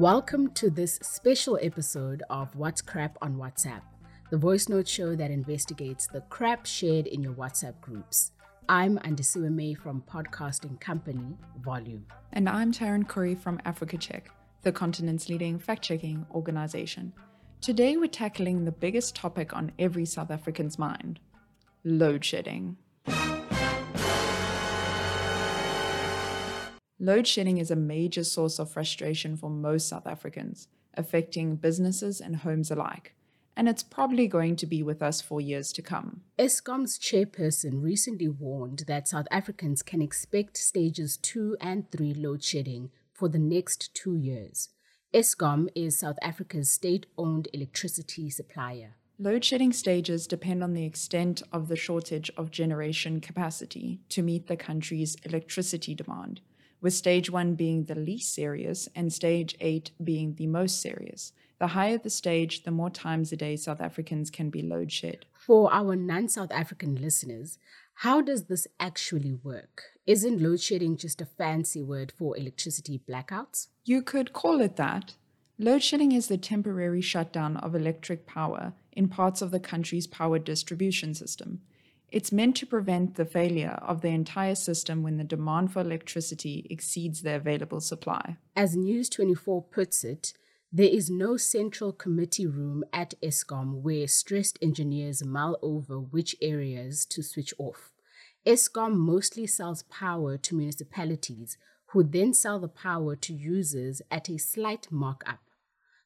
Welcome to this special episode of What's Crap on WhatsApp, the voice note show that investigates the crap shared in your WhatsApp groups. I'm Andisiwe May from podcasting company Volume. And I'm Taryn Curry from Africa Check, the continent's leading fact checking organization. Today we're tackling the biggest topic on every South African's mind load shedding. Load shedding is a major source of frustration for most South Africans, affecting businesses and homes alike. And it's probably going to be with us for years to come. Eskom's chairperson recently warned that South Africans can expect stages 2 and 3 load shedding for the next two years. Eskom is South Africa's state owned electricity supplier. Load shedding stages depend on the extent of the shortage of generation capacity to meet the country's electricity demand with stage one being the least serious and stage eight being the most serious. The higher the stage, the more times a day South Africans can be load shed. For our non South African listeners, how does this actually work? Isn't load shedding just a fancy word for electricity blackouts? You could call it that. Load shedding is the temporary shutdown of electric power in parts of the country's power distribution system. It's meant to prevent the failure of the entire system when the demand for electricity exceeds the available supply. As News 24 puts it, there is no central committee room at Eskom where stressed engineers mull over which areas to switch off. Eskom mostly sells power to municipalities, who then sell the power to users at a slight markup.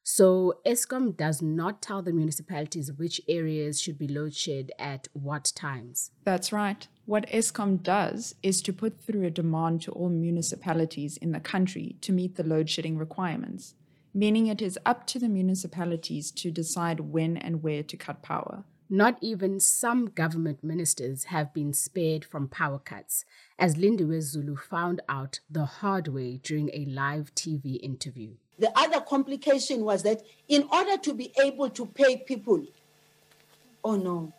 So Eskom does not tell the municipalities which areas should be load shed at what times. That's right. What Eskom does is to put through a demand to all municipalities in the country to meet the load shedding requirements, meaning it is up to the municipalities to decide when and where to cut power. Not even some government ministers have been spared from power cuts, as Lindiwe Zulu found out the hard way during a live TV interview. The other complication was that in order to be able to pay people, oh no.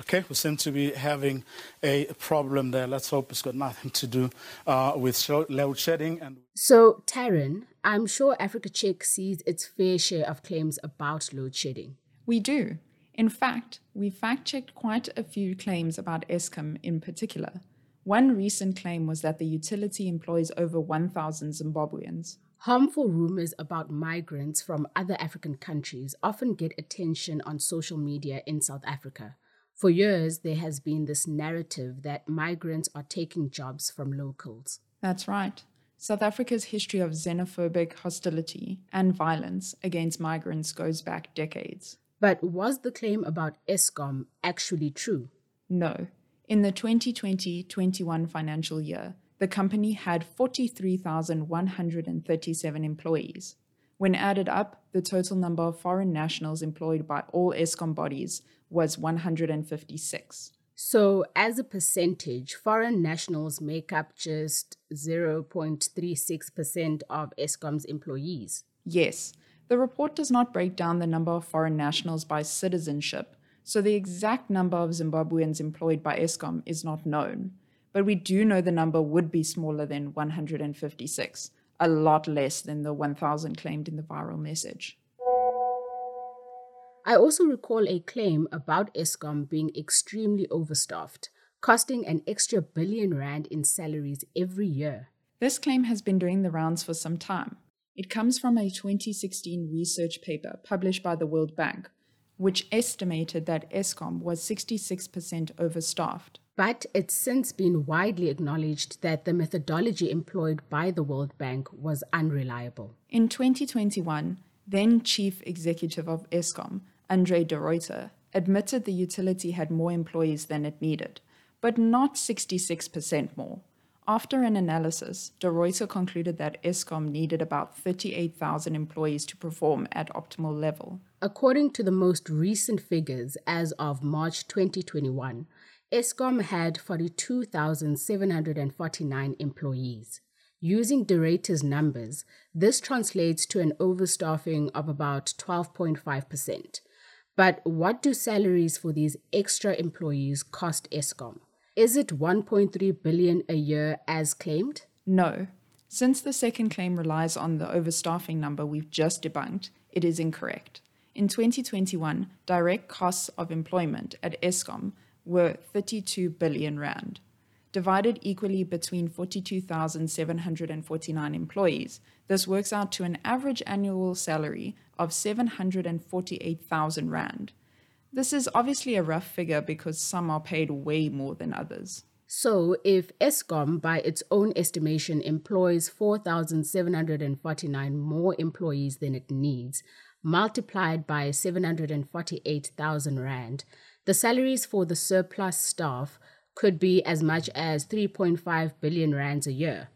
Okay, we seem to be having a problem there. Let's hope it's got nothing to do uh, with load shedding. And so, Taryn, I'm sure Africa Check sees its fair share of claims about load shedding. We do. In fact, we fact checked quite a few claims about Eskom in particular. One recent claim was that the utility employs over 1,000 Zimbabweans. Harmful rumors about migrants from other African countries often get attention on social media in South Africa. For years, there has been this narrative that migrants are taking jobs from locals. That's right. South Africa's history of xenophobic hostility and violence against migrants goes back decades. But was the claim about Eskom actually true? No. In the 2020 21 financial year, the company had 43,137 employees. When added up, the total number of foreign nationals employed by all Eskom bodies was 156. So, as a percentage, foreign nationals make up just 0.36% of Eskom's employees. Yes. The report does not break down the number of foreign nationals by citizenship, so the exact number of Zimbabweans employed by Eskom is not known but we do know the number would be smaller than 156, a lot less than the 1,000 claimed in the viral message. I also recall a claim about Eskom being extremely overstaffed, costing an extra billion rand in salaries every year. This claim has been doing the rounds for some time. It comes from a 2016 research paper published by the World Bank, which estimated that Eskom was 66% overstaffed but it's since been widely acknowledged that the methodology employed by the World Bank was unreliable. In 2021, then Chief Executive of Eskom, Andre de Ruyter, admitted the utility had more employees than it needed, but not 66% more. After an analysis, de Ruyter concluded that Eskom needed about 38,000 employees to perform at optimal level. According to the most recent figures as of March 2021, Eskom had 42,749 employees. Using de Ruyter's numbers, this translates to an overstaffing of about 12.5%. But what do salaries for these extra employees cost Eskom? Is it 1.3 billion a year as claimed? No. Since the second claim relies on the overstaffing number we've just debunked, it is incorrect. In 2021, direct costs of employment at Eskom were 32 billion rand. Divided equally between 42,749 employees, this works out to an average annual salary of 748,000 rand. This is obviously a rough figure because some are paid way more than others. So, if Eskom, by its own estimation, employs 4,749 more employees than it needs, multiplied by 748,000 Rand, the salaries for the surplus staff could be as much as 3.5 billion Rands a year.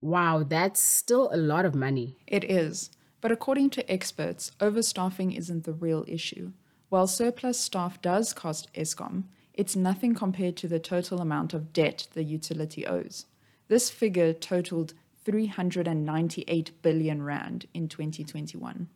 Wow, that's still a lot of money. It is. But according to experts, overstaffing isn't the real issue. While surplus staff does cost Eskom, it's nothing compared to the total amount of debt the utility owes. This figure totaled 398 billion Rand in 2021.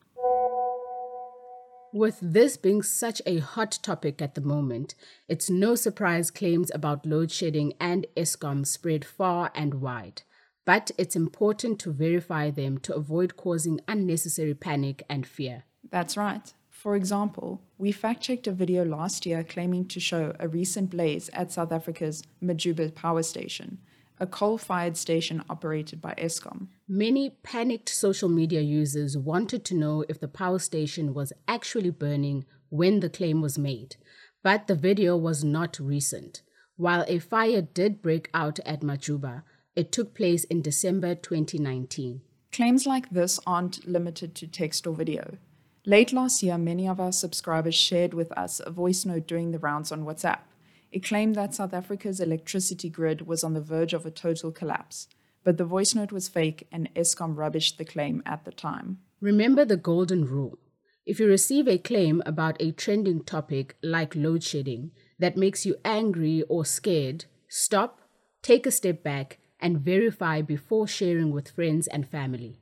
With this being such a hot topic at the moment, it's no surprise claims about load shedding and Eskom spread far and wide. But it's important to verify them to avoid causing unnecessary panic and fear. That's right. For example, we fact checked a video last year claiming to show a recent blaze at South Africa's Majuba power station a coal fired station operated by Eskom. Many panicked social media users wanted to know if the power station was actually burning when the claim was made, but the video was not recent. While a fire did break out at Majuba, it took place in December 2019. Claims like this aren't limited to text or video. Late last year, many of our subscribers shared with us a voice note doing the rounds on WhatsApp. It claimed that South Africa's electricity grid was on the verge of a total collapse, but the voice note was fake and Eskom rubbished the claim at the time. Remember the golden rule. If you receive a claim about a trending topic like load shedding that makes you angry or scared, stop, take a step back, and verify before sharing with friends and family.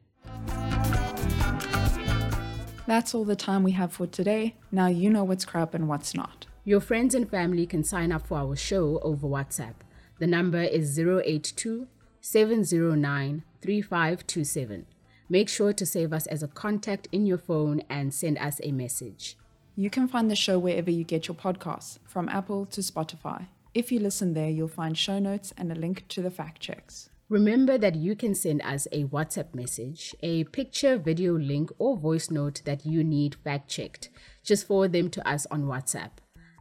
That's all the time we have for today. Now you know what's crap and what's not. Your friends and family can sign up for our show over WhatsApp. The number is 082 709 3527. Make sure to save us as a contact in your phone and send us a message. You can find the show wherever you get your podcasts, from Apple to Spotify. If you listen there, you'll find show notes and a link to the fact checks. Remember that you can send us a WhatsApp message, a picture, video link, or voice note that you need fact checked. Just forward them to us on WhatsApp.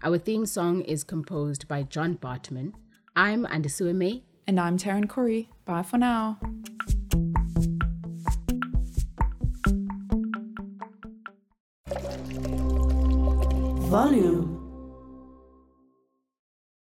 Our theme song is composed by John Bartman. I'm Andisiwe May. And I'm Taryn Curry. Bye for now. Volume